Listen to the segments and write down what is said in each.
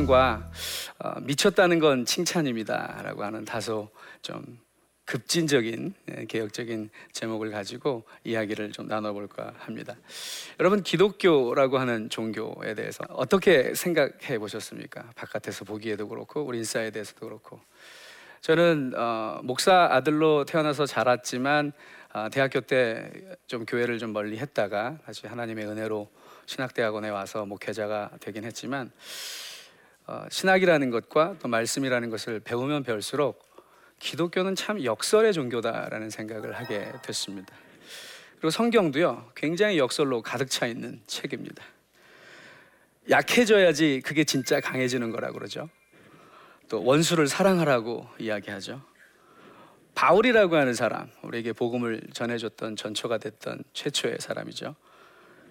여러분과 어, 미쳤다는 건 칭찬입니다라고 하는 다소 좀 급진적인 예, 개혁적인 제목을 가지고 이야기를 좀 나눠볼까 합니다. 여러분 기독교라고 하는 종교에 대해서 어떻게 생각해 보셨습니까? 바깥에서 보기에도 그렇고 우리 inside에서도 그렇고 저는 어, 목사 아들로 태어나서 자랐지만 어, 대학교 때 좀 교회를 좀 멀리 했다가 다시 하나님의 은혜로 신학대학원에 와서 목회자가 되긴 했지만 어, 신학이라는 것과 또 말씀이라는 것을 배우면 배울수록 기독교는 참 역설의 종교다라는 생각을 하게 됐습니다. 그리고 성경도요 굉장히 역설로 가득 차 있는 책입니다. 약해져야지 그게 진짜 강해지는 거라 그러죠. 또 원수를 사랑하라고 이야기하죠. 바울이라고 하는 사람, 우리에게 복음을 전해줬던 전초가 됐던 최초의 사람이죠.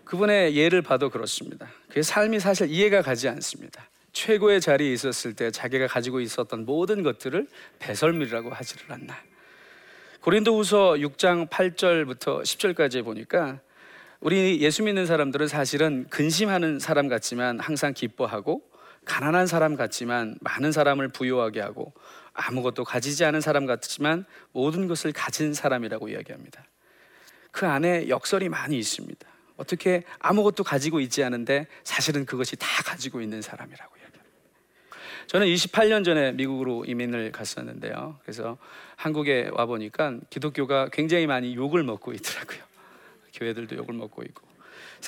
그분의 예를 봐도 그렇습니다. 그의 삶이 사실 이해가 가지 않습니다. 최고의 자리에 있었을 때 자기가 가지고 있었던 모든 것들을 배설물이라고 하지를 않나. 고린도후서 6장 8절부터 10절까지 보니까 우리 예수 믿는 사람들은 사실은 근심하는 사람 같지만 항상 기뻐하고 가난한 사람 같지만 많은 사람을 부유하게 하고 아무것도 가지지 않은 사람 같지만 모든 것을 가진 사람이라고 이야기합니다. 그 안에 역설이 많이 있습니다. 어떻게 아무것도 가지고 있지 않은데 사실은 그것이 다 가지고 있는 사람이라고 이야기합니다. 저는 28년 전에 미국으로 이민을 갔었는데요. 그래서 한국에 와 보니까 기독교가 굉장히 많이 욕을 먹고 있더라고요. 교회들도 욕을 먹고 있고.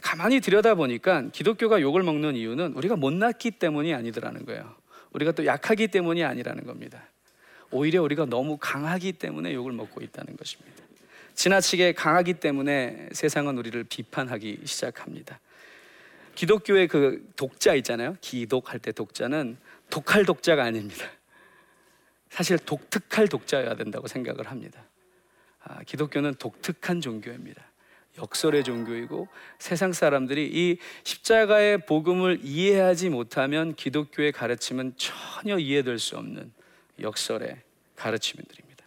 가만히 들여다 보니까 기독교가 욕을 먹는 이유는 우리가 못났기 때문이 아니더라는 거예요. 우리가 또 약하기 때문이 아니라는 겁니다. 오히려 우리가 너무 강하기 때문에 욕을 먹고 있다는 것입니다. 지나치게 강하기 때문에 세상은 우리를 비판하기 시작합니다. 기독교의 그 독자 있잖아요. 기독할 때 독자는 독할 독자가 아닙니다. 사실 독특할 독자여야 된다고 생각을 합니다. 아, 기독교는 독특한 종교입니다. 역설의 종교이고 세상 사람들이 이 십자가의 복음을 이해하지 못하면 기독교의 가르침은 전혀 이해될 수 없는 역설의 가르침들입니다.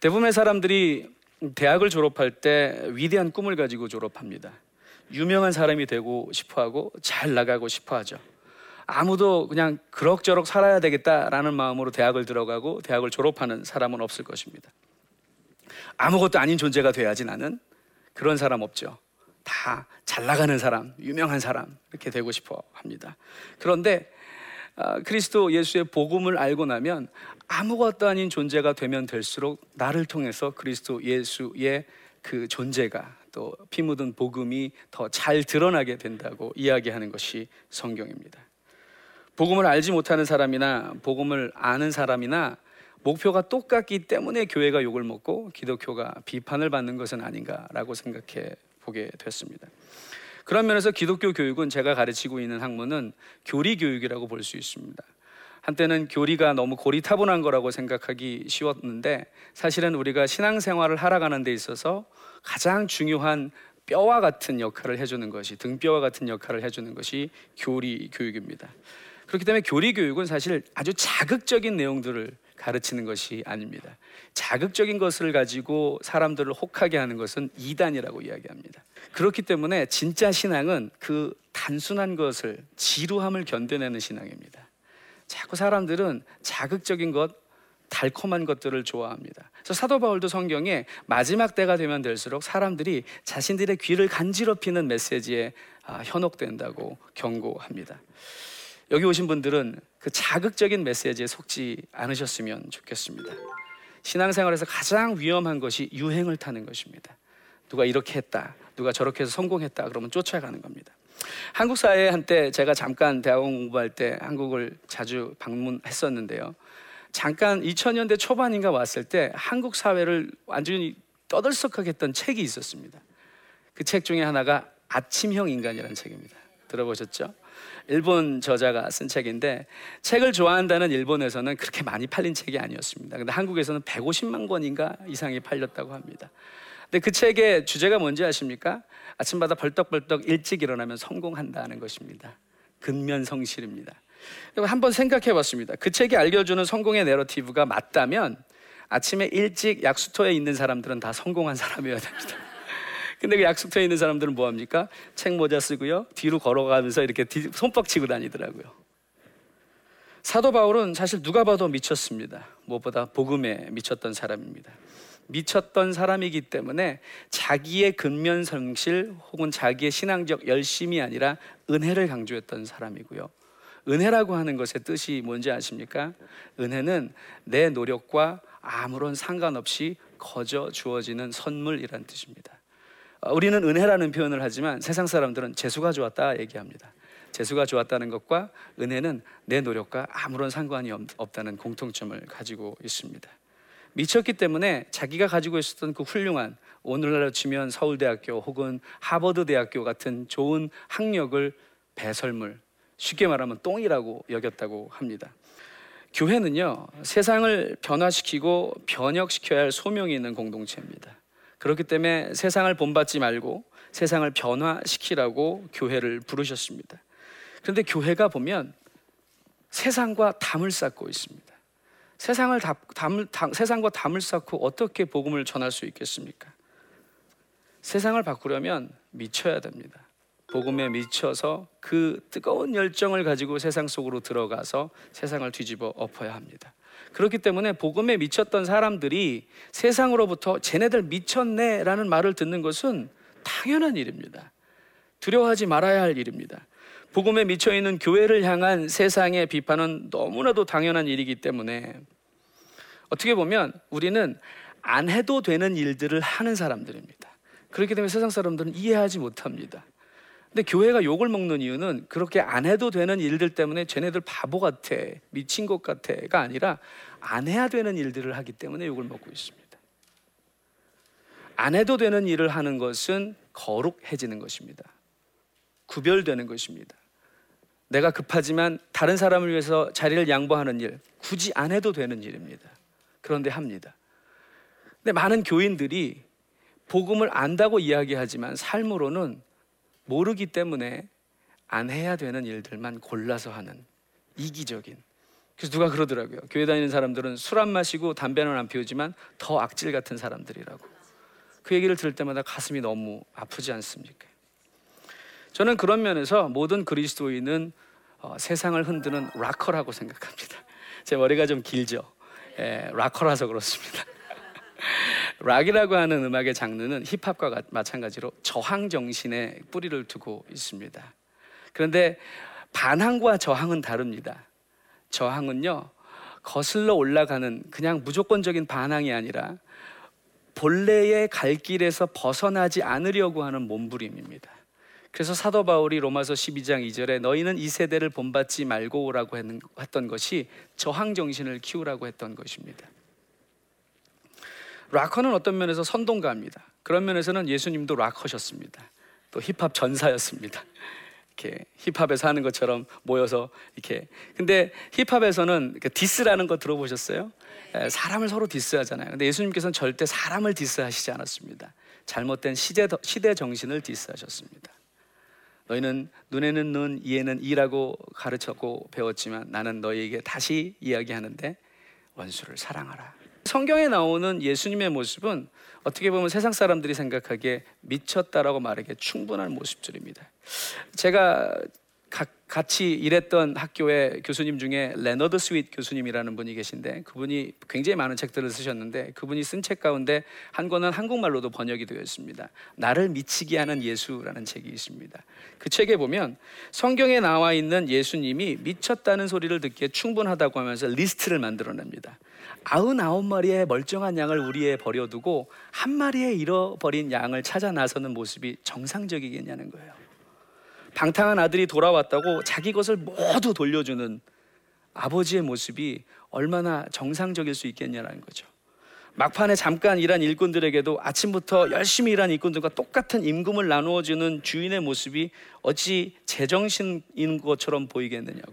대부분의 사람들이 대학을 졸업할 때 위대한 꿈을 가지고 졸업합니다. 유명한 사람이 되고 싶어 하고 잘 나가고 싶어 하죠. 아무도 그냥 그럭저럭 살아야 되겠다라는 마음으로 대학을 들어가고 대학을 졸업하는 사람은 없을 것입니다. 아무것도 아닌 존재가 돼야지 나는 그런 사람 없죠. 다 잘 나가는 사람, 유명한 사람 이렇게 되고 싶어 합니다. 그런데 아, 그리스도 예수의 복음을 알고 나면 아무것도 아닌 존재가 되면 될수록 나를 통해서 그리스도 예수의 그 존재가 또 피 묻은 복음이 더 잘 드러나게 된다고 이야기하는 것이 성경입니다. 복음을 알지 못하는 사람이나 복음을 아는 사람이나 목표가 똑같기 때문에 교회가 욕을 먹고 기독교가 비판을 받는 것은 아닌가라고 생각해 보게 됐습니다. 그런 면에서 기독교 교육은 제가 가르치고 있는 학문은 교리 교육이라고 볼 수 있습니다. 한때는 교리가 너무 고리타분한 거라고 생각하기 쉬웠는데 사실은 우리가 신앙생활을 하라가는 데 있어서 가장 중요한 뼈와 같은 역할을 해주는 것이 등뼈와 같은 역할을 해주는 것이 교리 교육입니다. 그렇기 때문에 교리 교육은 사실 아주 자극적인 내용들을 가르치는 것이 아닙니다. 자극적인 것을 가지고 사람들을 혹하게 하는 것은 이단이라고 이야기합니다. 그렇기 때문에 진짜 신앙은 그 단순한 것을 지루함을 견뎌내는 신앙입니다. 자꾸 사람들은 자극적인 것, 달콤한 것들을 좋아합니다. 그래서 사도 바울도 성경에 마지막 때가 되면 될수록 사람들이 자신들의 귀를 간지럽히는 메시지에 아, 현혹된다고 경고합니다. 여기 오신 분들은 그 자극적인 메시지에 속지 않으셨으면 좋겠습니다. 신앙생활에서 가장 위험한 것이 유행을 타는 것입니다. 누가 이렇게 했다, 누가 저렇게 해서 성공했다, 그러면 쫓아가는 겁니다. 한국 사회 한때 제가 잠깐 대학원 공부할 때 한국을 자주 방문했었는데요. 잠깐 2000년대 초반인가 왔을 때 한국 사회를 완전히 떠들썩하게 했던 책이 있었습니다. 그 책 중에 하나가 아침형 인간이라는 책입니다. 들어보셨죠? 일본 저자가 쓴 책인데 책을 좋아한다는 일본에서는 그렇게 많이 팔린 책이 아니었습니다. 근데 한국에서는 150만 권인가 이상이 팔렸다고 합니다. 근데 그 책의 주제가 뭔지 아십니까? 아침마다 벌떡벌떡 일찍 일어나면 성공한다는 것입니다. 근면 성실입니다. 한번 생각해 봤습니다. 그 책이 알려주는 성공의 내러티브가 맞다면 아침에 일찍 약수터에 있는 사람들은 다 성공한 사람이어야 됩니다. 근데 그 약속터에 있는 사람들은 뭐 합니까? 책 모자 쓰고요. 뒤로 걸어가면서 이렇게 손뻑 치고 다니더라고요. 사도 바울은 사실 누가 봐도 미쳤습니다. 무엇보다 복음에 미쳤던 사람입니다. 미쳤던 사람이기 때문에 자기의 근면 성실 혹은 자기의 신앙적 열심이 아니라 은혜를 강조했던 사람이고요. 은혜라고 하는 것의 뜻이 뭔지 아십니까? 은혜는 내 노력과 아무런 상관없이 거저 주어지는 선물이란 뜻입니다. 어, 우리는 은혜라는 표현을 하지만 세상 사람들은 재수가 좋았다 얘기합니다. 재수가 좋았다는 것과 은혜는 내 노력과 아무런 상관이 없다는 공통점을 가지고 있습니다. 미쳤기 때문에 자기가 가지고 있었던 그 훌륭한 오늘날로 치면 서울대학교 혹은 하버드대학교 같은 좋은 학력을 배설물, 쉽게 말하면 똥이라고 여겼다고 합니다. 교회는요, 세상을 변화시키고 변혁시켜야 할 소명이 있는 공동체입니다. 그렇기 때문에 세상을 본받지 말고 세상을 변화시키라고 교회를 부르셨습니다. 그런데 교회가 보면 세상과 담을 쌓고 있습니다. 세상을 담을, 담, 세상과 담을 쌓고 어떻게 복음을 전할 수 있겠습니까? 세상을 바꾸려면 미쳐야 됩니다. 복음에 미쳐서 그 뜨거운 열정을 가지고 세상 속으로 들어가서 세상을 뒤집어 엎어야 합니다. 그렇기 때문에 복음에 미쳤던 사람들이 세상으로부터 쟤네들 미쳤네라는 말을 듣는 것은 당연한 일입니다. 두려워하지 말아야 할 일입니다. 복음에 미쳐 있는 교회를 향한 세상의 비판은 너무나도 당연한 일이기 때문에 어떻게 보면 우리는 안 해도 되는 일들을 하는 사람들입니다. 그렇기 때문에 세상 사람들은 이해하지 못합니다. 근데 교회가 욕을 먹는 이유는 그렇게 안 해도 되는 일들 때문에 쟤네들 바보 같아, 미친 것 같아가 아니라 안 해야 되는 일들을 하기 때문에 욕을 먹고 있습니다. 안 해도 되는 일을 하는 것은 거룩해지는 것입니다. 구별되는 것입니다. 내가 급하지만 다른 사람을 위해서 자리를 양보하는 일, 굳이 안 해도 되는 일입니다. 그런데 합니다. 근데 많은 교인들이 복음을 안다고 이야기하지만 삶으로는 모르기 때문에 안 해야 되는 일들만 골라서 하는 이기적인. 그래서 누가 그러더라고요. 교회 다니는 사람들은 술 안 마시고 담배는 안 피우지만 더 악질 같은 사람들이라고. 그 얘기를 들을 때마다 가슴이 너무 아프지 않습니까? 저는 그런 면에서 모든 그리스도인은 어, 세상을 흔드는 락커라고 생각합니다. 제 머리가 좀 길죠. 예, 락커라서 그렇습니다. 락이라고 하는 음악의 장르는 힙합과 마찬가지로 저항 정신에 뿌리를 두고 있습니다. 그런데 반항과 저항은 다릅니다. 저항은요, 거슬러 올라가는 그냥 무조건적인 반항이 아니라 본래의 갈 길에서 벗어나지 않으려고 하는 몸부림입니다. 그래서 사도 바울이 로마서 12장 2절에 너희는 이 세대를 본받지 말고라고 했던 것이 저항 정신을 키우라고 했던 것입니다. 락커는 어떤 면에서 선동가입니다. 그런 면에서는 예수님도 락커셨습니다. 또 힙합 전사였습니다. 이렇게 힙합에서 하는 것처럼 모여서 이렇게. 근데 힙합에서는 그 diss라는 거 들어보셨어요? 사람을 서로 diss하잖아요. 근데 예수님께서는 절대 사람을 diss하시지 않았습니다. 잘못된 시대, 시대 정신을 diss하셨습니다. 너희는 눈에는 눈, 이에는 이라고 가르쳤고 배웠지만 나는 너희에게 다시 이야기하는데 원수를 사랑하라. 성경에 나오는 예수님의 모습은 어떻게 보면 세상 사람들이 생각하기에 미쳤다라고 말하기에 충분한 모습들입니다. 제가 같이 일했던 학교의 교수님 중에 레너드 스윗 교수님이라는 분이 계신데 그분이 굉장히 많은 책들을 쓰셨는데 그분이 쓴 책 가운데 한 권은 한국말로도 번역이 되어 있습니다. 나를 미치게 하는 예수라는 책이 있습니다. 그 책에 보면 성경에 나와 있는 예수님이 미쳤다는 소리를 듣기에 충분하다고 하면서 리스트를 만들어냅니다. 아흔아홉 마리의 멀쩡한 양을 우리에 버려두고 한 마리의 잃어버린 양을 찾아 나서는 모습이 정상적이겠냐는 거예요. 방탕한 아들이 돌아왔다고 자기 것을 모두 돌려주는 아버지의 모습이 얼마나 정상적일 수 있겠냐는 거죠. 막판에 잠깐 일한 일꾼들에게도 아침부터 열심히 일한 일꾼들과 똑같은 임금을 나누어 주는 주인의 모습이 어찌 제정신인 것처럼 보이겠느냐고.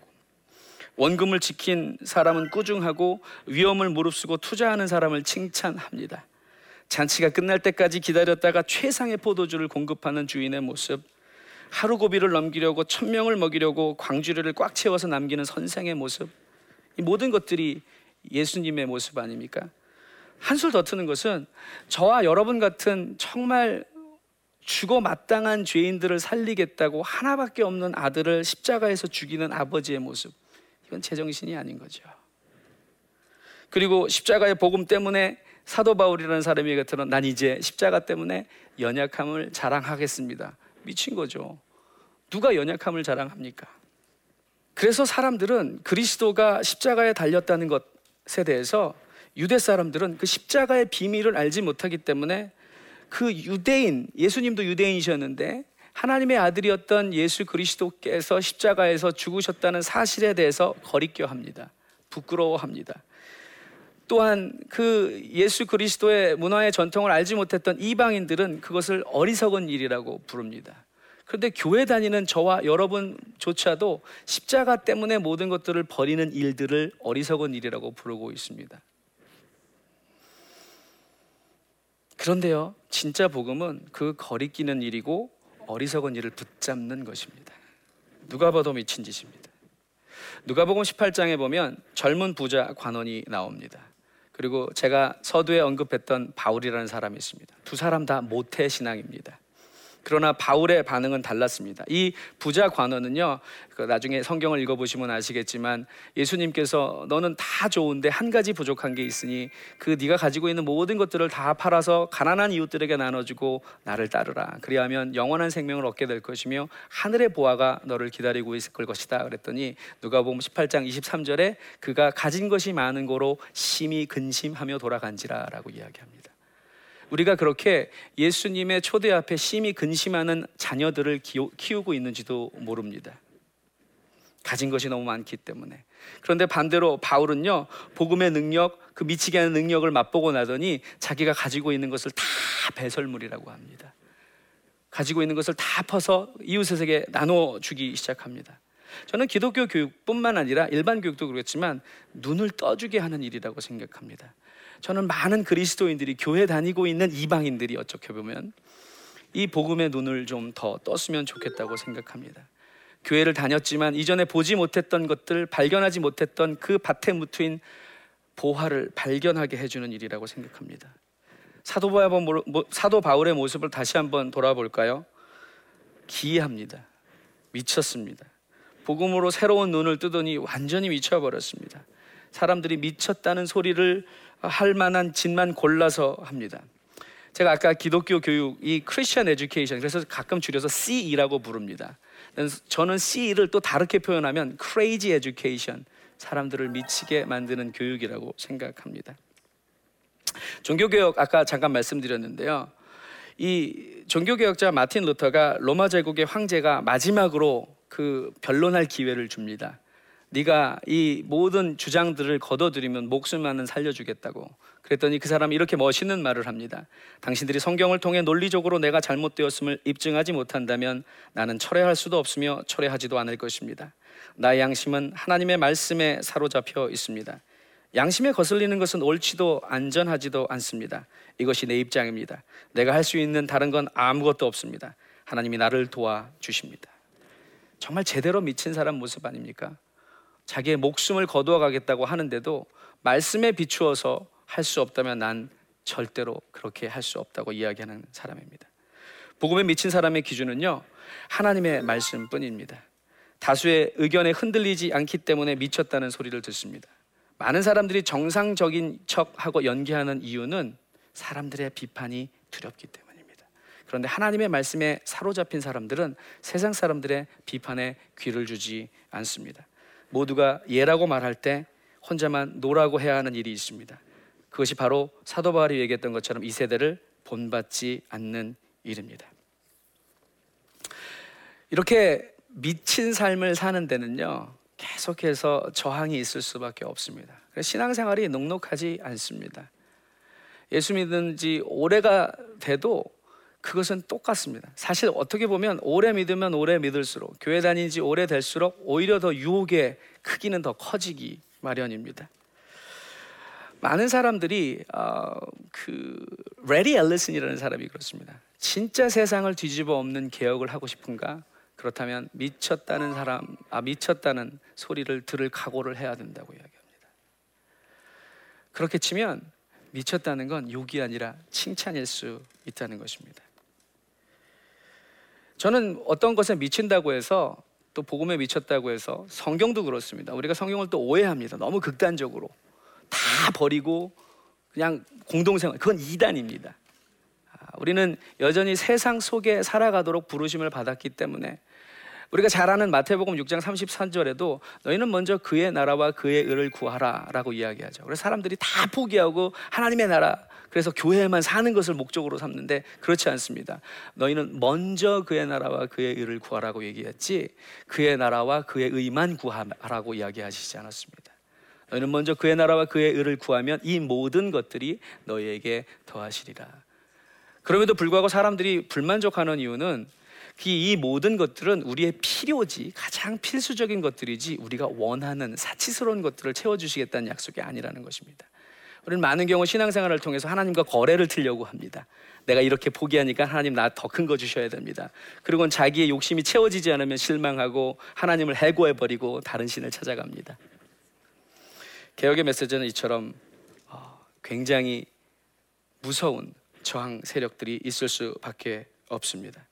원금을 지킨 사람은 꾸중하고 위험을 무릅쓰고 투자하는 사람을 칭찬합니다. 잔치가 끝날 때까지 기다렸다가 최상의 포도주를 공급하는 주인의 모습, 하루 고비를 넘기려고 천명을 먹이려고 광주리를 꽉 채워서 남기는 선생의 모습, 이 모든 것들이 예수님의 모습 아닙니까? 한술 더 트는 것은 저와 여러분 같은 정말 죽어 마땅한 죄인들을 살리겠다고 하나밖에 없는 아들을 십자가에서 죽이는 아버지의 모습. 그건 제정신이 아닌 거죠. 그리고 십자가의 복음 때문에 사도 바울이라는 사람이 곁으로 난 이제 십자가 때문에 연약함을 자랑하겠습니다. 미친 거죠. 누가 연약함을 자랑합니까? 그래서 사람들은 그리스도가 십자가에 달렸다는 것에 대해서 유대 사람들은 그 십자가의 비밀을 알지 못하기 때문에 그 유대인, 예수님도 유대인이셨는데 하나님의 아들이었던 예수 그리스도께서 십자가에서 죽으셨다는 사실에 대해서 거리껴 합니다. 부끄러워합니다. 또한 그 예수 그리스도의 문화의 전통을 알지 못했던 이방인들은 그것을 어리석은 일이라고 부릅니다. 그런데 교회 다니는 저와 여러분조차도 십자가 때문에 모든 것들을 버리는 일들을 어리석은 일이라고 부르고 있습니다. 그런데요, 진짜 복음은 그 거리끼는 일이고 어리석은 일을 붙잡는 것입니다. 누가 봐도 미친 짓입니다. 누가복음 18장에 보면 젊은 부자 관원이 나옵니다. 그리고 제가 서두에 언급했던 바울이라는 사람이 있습니다. 두 사람 다 모태 신앙입니다. 그러나 바울의 반응은 달랐습니다. 이 부자 관원은요, 그 나중에 성경을 읽어보시면 아시겠지만 예수님께서 너는 다 좋은데 한 가지 부족한 게 있으니 그 네가 가지고 있는 모든 것들을 다 팔아서 가난한 이웃들에게 나눠주고 나를 따르라. 그리하면 영원한 생명을 얻게 될 것이며 하늘의 보화가 너를 기다리고 있을 것이다. 그랬더니 누가 보면 18장 23절에 그가 가진 것이 많은 거로 심히 근심하며 돌아간지라라고 이야기합니다. 우리가 그렇게 예수님의 초대 앞에 심히 근심하는 자녀들을 키우고 있는지도 모릅니다. 가진 것이 너무 많기 때문에. 그런데 반대로 바울은요, 복음의 능력, 그 미치게 하는 능력을 맛보고 나더니 자기가 가지고 있는 것을 다 배설물이라고 합니다. 가지고 있는 것을 다 퍼서 이웃에게 나눠 주기 시작합니다. 저는 기독교 교육뿐만 아니라 일반 교육도 그렇지만 눈을 떠주게 하는 일이라고 생각합니다. 저는 많은 그리스도인들이 교회 다니고 있는 이방인들이 어떻게 보면 이 복음의 눈을 좀 더 떴으면 좋겠다고 생각합니다. 교회를 다녔지만 이전에 보지 못했던 것들, 발견하지 못했던 그 밭에 묻힌 보화를 발견하게 해주는 일이라고 생각합니다. 사도 바울의 모습을 다시 한번 돌아볼까요? 기이합니다. 미쳤습니다. 복음으로 새로운 눈을 뜨더니 완전히 미쳐버렸습니다. 사람들이 미쳤다는 소리를 할 만한 짓만 골라서 합니다. 제가 아까 기독교 교육 이 크리스천 에듀케이션 그래서 가끔 줄여서 CE라고 부릅니다. 저는 CE를 또 다르게 표현하면 crazy education 사람들을 미치게 만드는 교육이라고 생각합니다. 종교개혁 아까 잠깐 말씀드렸는데요. 이 종교개혁자 마틴 루터가 로마 제국의 황제가 마지막으로 그 변론할 기회를 줍니다. 네가 이 모든 주장들을 거둬들이면 목숨만은 살려주겠다고. 그랬더니 그 사람이 이렇게 멋있는 말을 합니다. 당신들이 성경을 통해 논리적으로 내가 잘못되었음을 입증하지 못한다면 나는 철회할 수도 없으며 철회하지도 않을 것입니다. 나의 양심은 하나님의 말씀에 사로잡혀 있습니다. 양심에 거슬리는 것은 옳지도 안전하지도 않습니다. 이것이 내 입장입니다. 내가 할 수 있는 다른 건 아무것도 없습니다. 하나님이 나를 도와 주십니다. 정말 제대로 미친 사람 모습 아닙니까? 자기의 목숨을 거두어 가겠다고 하는데도 말씀에 비추어서 할 수 없다면 난 절대로 그렇게 할 수 없다고 이야기하는 사람입니다. 복음에 미친 사람의 기준은요, 하나님의 말씀뿐입니다. 다수의 의견에 흔들리지 않기 때문에 미쳤다는 소리를 듣습니다. 많은 사람들이 정상적인 척하고 연기하는 이유는 사람들의 비판이 두렵기 때문입니다. 그런데 하나님의 말씀에 사로잡힌 사람들은 세상 사람들의 비판에 귀를 주지 않습니다. 모두가 예라고 말할 때 혼자만 노라고 해야 하는 일이 있습니다. 그것이 바로 사도 바울이 얘기했던 것처럼 이 세대를 본받지 않는 일입니다. 이렇게 미친 삶을 사는 데는요, 계속해서 저항이 있을 수밖에 없습니다. 신앙생활이 녹록하지 않습니다. 예수 믿은 지 오래가 돼도 그것은 똑같습니다. 사실 어떻게 보면 오래 믿으면 오래 믿을수록 교회 다닌 지 오래 될수록 오히려 더 유혹의 크기는 더 커지기 마련입니다. 많은 사람들이 어, 그 레디 앨리슨이라는 사람이 그렇습니다. 진짜 세상을 뒤집어 엎는 개혁을 하고 싶은가? 그렇다면 미쳤다는 사람, 아 미쳤다는 소리를 들을 각오를 해야 된다고 이야기합니다. 그렇게 치면 미쳤다는 건 욕이 아니라 칭찬일 수 있다는 것입니다. 저는 어떤 것에 미친다고 해서 또 복음에 미쳤다고 해서 성경도 그렇습니다. 우리가 성경을 또 오해합니다. 너무 극단적으로 다 버리고 그냥 공동생활 그건 이단입니다. 아, 우리는 여전히 세상 속에 살아가도록 부르심을 받았기 때문에 우리가 잘 아는 마태복음 6장 33절에도 너희는 먼저 그의 나라와 그의 의를 구하라라고 이야기하죠. 그래서 사람들이 다 포기하고 하나님의 나라 그래서 교회에만 사는 것을 목적으로 삼는데 그렇지 않습니다. 너희는 먼저 그의 나라와 그의 의를 구하라고 얘기했지 그의 나라와 그의 의만 구하라고 이야기하시지 않았습니다. 너희는 먼저 그의 나라와 그의 의를 구하면 이 모든 것들이 너희에게 더하시리라. 그럼에도 불구하고 사람들이 불만족하는 이유는 이 모든 것들은 우리의 필요지 가장 필수적인 것들이지 우리가 원하는 사치스러운 것들을 채워주시겠다는 약속이 아니라는 것입니다. 우리는 많은 경우 신앙생활을 통해서 하나님과 거래를 틀려고 합니다. 내가 이렇게 포기하니까 하나님 나 더 큰 거 주셔야 됩니다. 그리고 자기의 욕심이 채워지지 않으면 실망하고 하나님을 해고해 버리고 다른 신을 찾아갑니다. 개혁의 메시지는 이처럼 어, 굉장히 무서운 저항 세력들이 있을 수밖에 없습니다.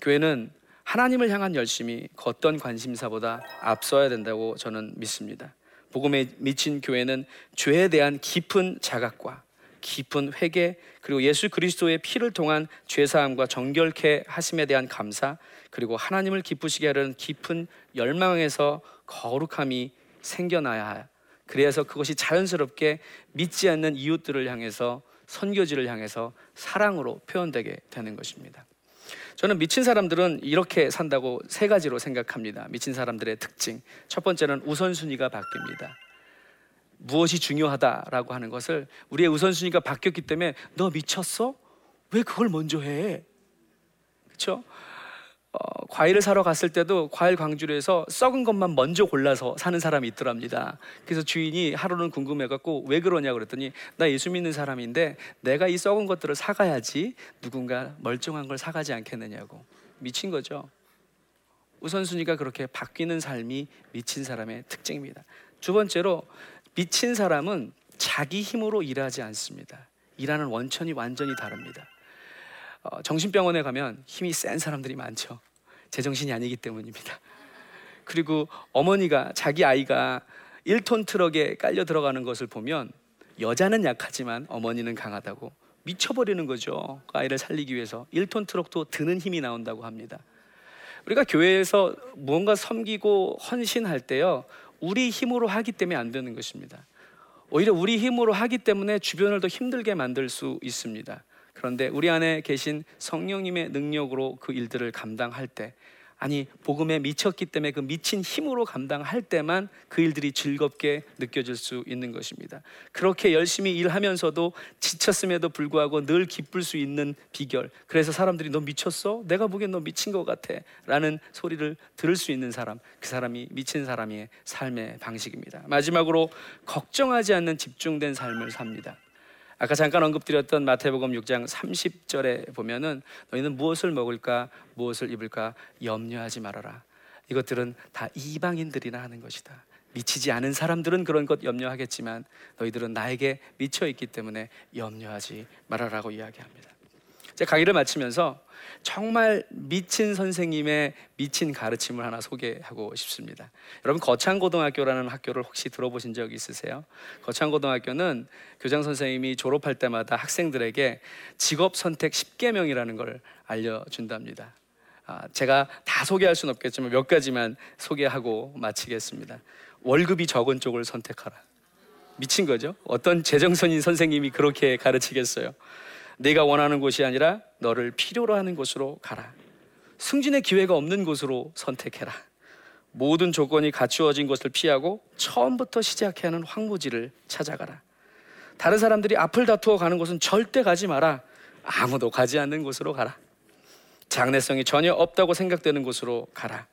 교회는 하나님을 향한 열심이 어떤 관심사보다 앞서야 된다고 저는 믿습니다. 복음에 미친 교회는 죄에 대한 깊은 자각과 깊은 회개 그리고 예수 그리스도의 피를 통한 죄 사함과 정결케 하심에 대한 감사 그리고 하나님을 기쁘시게 하려는 깊은 열망에서 거룩함이 생겨나야 그래서 그것이 자연스럽게 믿지 않는 이웃들을 향해서 선교지를 향해서 사랑으로 표현되게 되는 것입니다. 저는 미친 사람들은 이렇게 산다고 세 가지로 생각합니다. 미친 사람들의 특징. 첫 번째는 우선순위가 바뀝니다. 무엇이 중요하다라고 하는 것을 우리의 우선순위가 바뀌었기 때문에 너 미쳤어? 왜 그걸 먼저 해? 그렇죠? 어, 과일을 사러 갔을 때도 과일 광주리에서 썩은 것만 먼저 골라서 사는 사람이 있더랍니다. 그래서 주인이 하루는 궁금해갖고 왜 그러냐 그랬더니 나 예수 믿는 사람인데 내가 이 썩은 것들을 사가야지 누군가 멀쩡한 걸 사가지 않겠느냐고 미친 거죠. 우선순위가 그렇게 바뀌는 삶이 미친 사람의 특징입니다. 두 번째로 미친 사람은 자기 힘으로 일하지 않습니다. 일하는 원천이 완전히 다릅니다. 어, 정신병원에 가면 힘이 센 사람들이 많죠. 제정신이 아니기 때문입니다. 그리고 어머니가 자기 아이가 1톤 트럭에 깔려 들어가는 것을 보면 여자는 약하지만 어머니는 강하다고 미쳐버리는 거죠. 그 아이를 살리기 위해서 1톤 트럭도 드는 힘이 나온다고 합니다. 우리가 교회에서 무언가 섬기고 헌신할 때요, 우리 힘으로 하기 때문에 안 되는 것입니다. 오히려 우리 힘으로 하기 때문에 주변을 더 힘들게 만들 수 있습니다. 그런데 우리 안에 계신 성령님의 능력으로 그 일들을 감당할 때 아니 복음에 미쳤기 때문에 그 미친 힘으로 감당할 때만 그 일들이 즐겁게 느껴질 수 있는 것입니다. 그렇게 열심히 일하면서도 지쳤음에도 불구하고 늘 기쁠 수 있는 비결. 그래서 사람들이 너 미쳤어? 내가 보기엔 너 미친 것 같아.라는 소리를 들을 수 있는 사람, 그 사람이 미친 사람의 삶의 방식입니다. 마지막으로 걱정하지 않는 집중된 삶을 삽니다. 아까 잠깐 언급드렸던 마태복음 6장 30절에 보면은 너희는 무엇을 먹을까 무엇을 입을까 염려하지 말아라. 이것들은 다 이방인들이나 하는 것이다. 미치지 않은 사람들은 그런 것 염려하겠지만 너희들은 나에게 미쳐 있기 때문에 염려하지 말아라고 이야기합니다. 제가 강의를 마치면서 정말 미친 선생님의 미친 가르침을 하나 소개하고 싶습니다. 여러분 거창고등학교라는 학교를 혹시 들어보신 적 있으세요? 거창고등학교는 교장 선생님이 졸업할 때마다 학생들에게 직업 선택 10개명이라는 걸 알려준답니다. 아, 제가 다 소개할 수는 없겠지만 몇 가지만 소개하고 마치겠습니다. 월급이 적은 쪽을 선택하라. 미친 거죠? 어떤 재정선인 선생님이 그렇게 가르치겠어요? 내가 원하는 곳이 아니라 너를 필요로 하는 곳으로 가라. 승진의 기회가 없는 곳으로 선택해라. 모든 조건이 갖추어진 것을 피하고 처음부터 시작해야 하는 황무지를 찾아가라. 다른 사람들이 앞을 다투어 가는 곳은 절대 가지 마라. 아무도 가지 않는 곳으로 가라. 장래성이 전혀 없다고 생각되는 곳으로 가라.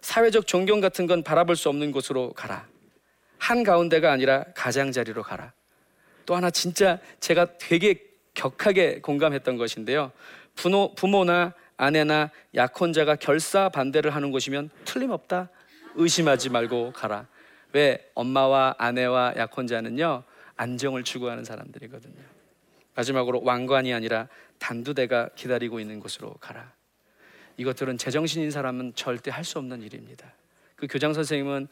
사회적 존경 같은 건 바라볼 수 없는 곳으로 가라. 한 가운데가 아니라 가장자리로 가라. 또 하나 진짜 제가 되게 격하게 공감했던 것인데요. 부모, 부모나 아내나 약혼자가 결사 반대를 하는 곳이면 틀림없다. 의심하지 말고 가라. 왜 엄마와 아내와 약혼자는요 안정을 추구하는 사람들이거든요. 마지막으로 왕관이 아니라 단두대가 기다리고 있는 곳으로 가라. 이것들은 제정신인 사람은 절대 할 수 없는 일입니다. 그 교장 선생님은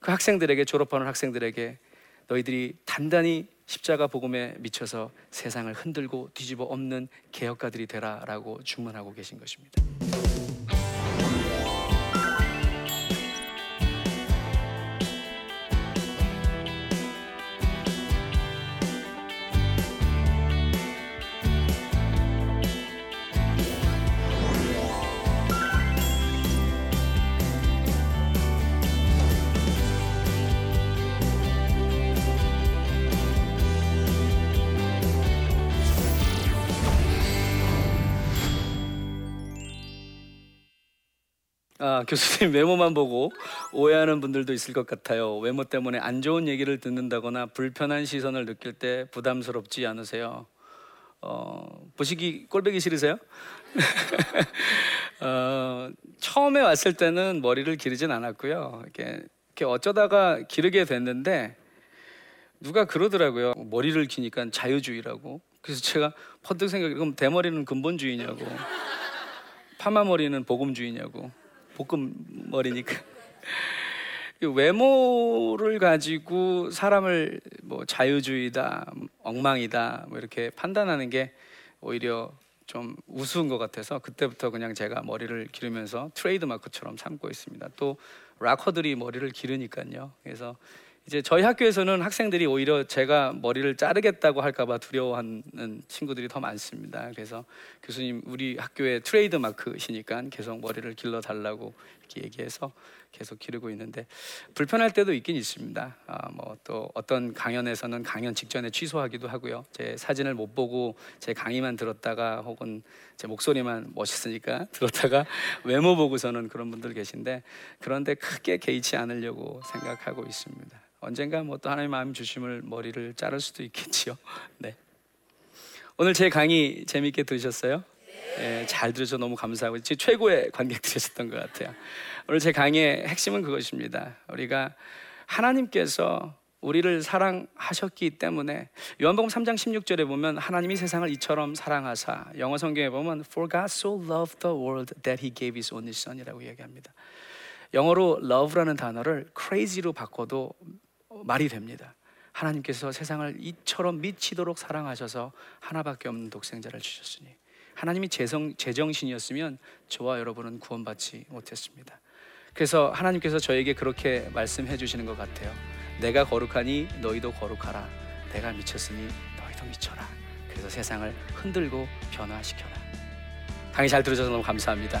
그 학생들에게 졸업하는 학생들에게 너희들이 단단히 십자가 복음에 미쳐서 세상을 흔들고 뒤집어 엎는 개혁가들이 되라라고 주문하고 계신 것입니다. 아, 교수님 외모만 보고 오해하는 분들도 있을 것 같아요. 외모 때문에 안 좋은 얘기를 듣는다거나 불편한 시선을 느낄 때 부담스럽지 않으세요? 어, 보시기 꼴보기 싫으세요? 어, 처음에 왔을 때는 머리를 기르진 않았고요. 이렇게, 이렇게 어쩌다가 기르게 됐는데 누가 그러더라고요. 머리를 기니까 자유주의라고. 그래서 제가 퍼뜩 생각해 그럼 대머리는 근본주의냐고. 파마머리는 복음주의냐고. 볶음 머리니까 외모를 가지고 사람을 뭐 자유주의다, 엉망이다 뭐 이렇게 판단하는 게 오히려 좀 우스운 것 같아서 그때부터 그냥 제가 머리를 기르면서 트레이드 마크처럼 삼고 있습니다. 또 락커들이 머리를 기르니까요. 그래서 이제 저희 학교에서는 학생들이 오히려 제가 머리를 자르겠다고 할까봐 두려워하는 친구들이 더 많습니다. 그래서 교수님 우리 학교의 트레이드 마크시니까 계속 머리를 길러 달라고 이렇게 얘기해서 계속 기르고 있는데 불편할 때도 있긴 있습니다. 아, 뭐또 어떤 강연에서는 강연 직전에 취소하기도 하고요. 제 사진을 못 보고 제 강의만 들었다가 혹은 제 목소리만 멋있으니까 들었다가 외모 보고서는 그런 분들 계신데 그런데 크게 개의치 않으려고 생각하고 있습니다. 언젠가 뭐 또 하나님 마음 주심을 머리를 자를 수도 있겠지요. 네. 오늘 제 강의 재미있게 들으셨어요? 네, 잘 들으셔서 너무 감사하고 제 최고의 관객들이셨던 것 같아요. 오늘 제 강의의 핵심은 그것입니다. 우리가 하나님께서 우리를 사랑하셨기 때문에 요한복음 3장 16절에 보면 하나님이 세상을 이처럼 사랑하사 영어 성경에 보면 For God so loved the world that he gave his only son이라고 얘기합니다. 영어로 love라는 단어를 crazy로 바꿔도 말이 됩니다. 하나님께서 세상을 이처럼 미치도록 사랑하셔서 하나밖에 없는 독생자를 주셨으니 하나님이 제성, 제정신이었으면 저와 여러분은 구원받지 못했습니다. 그래서 하나님께서 저에게 그렇게 말씀해 주시는 것 같아요. 내가 거룩하니 너희도 거룩하라. 내가 미쳤으니 너희도 미쳐라. 그래서 세상을 흔들고 변화시켜라. 강의 잘 들으셔서 너무 감사합니다.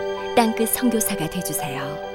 땅끝 성교사가 되주세요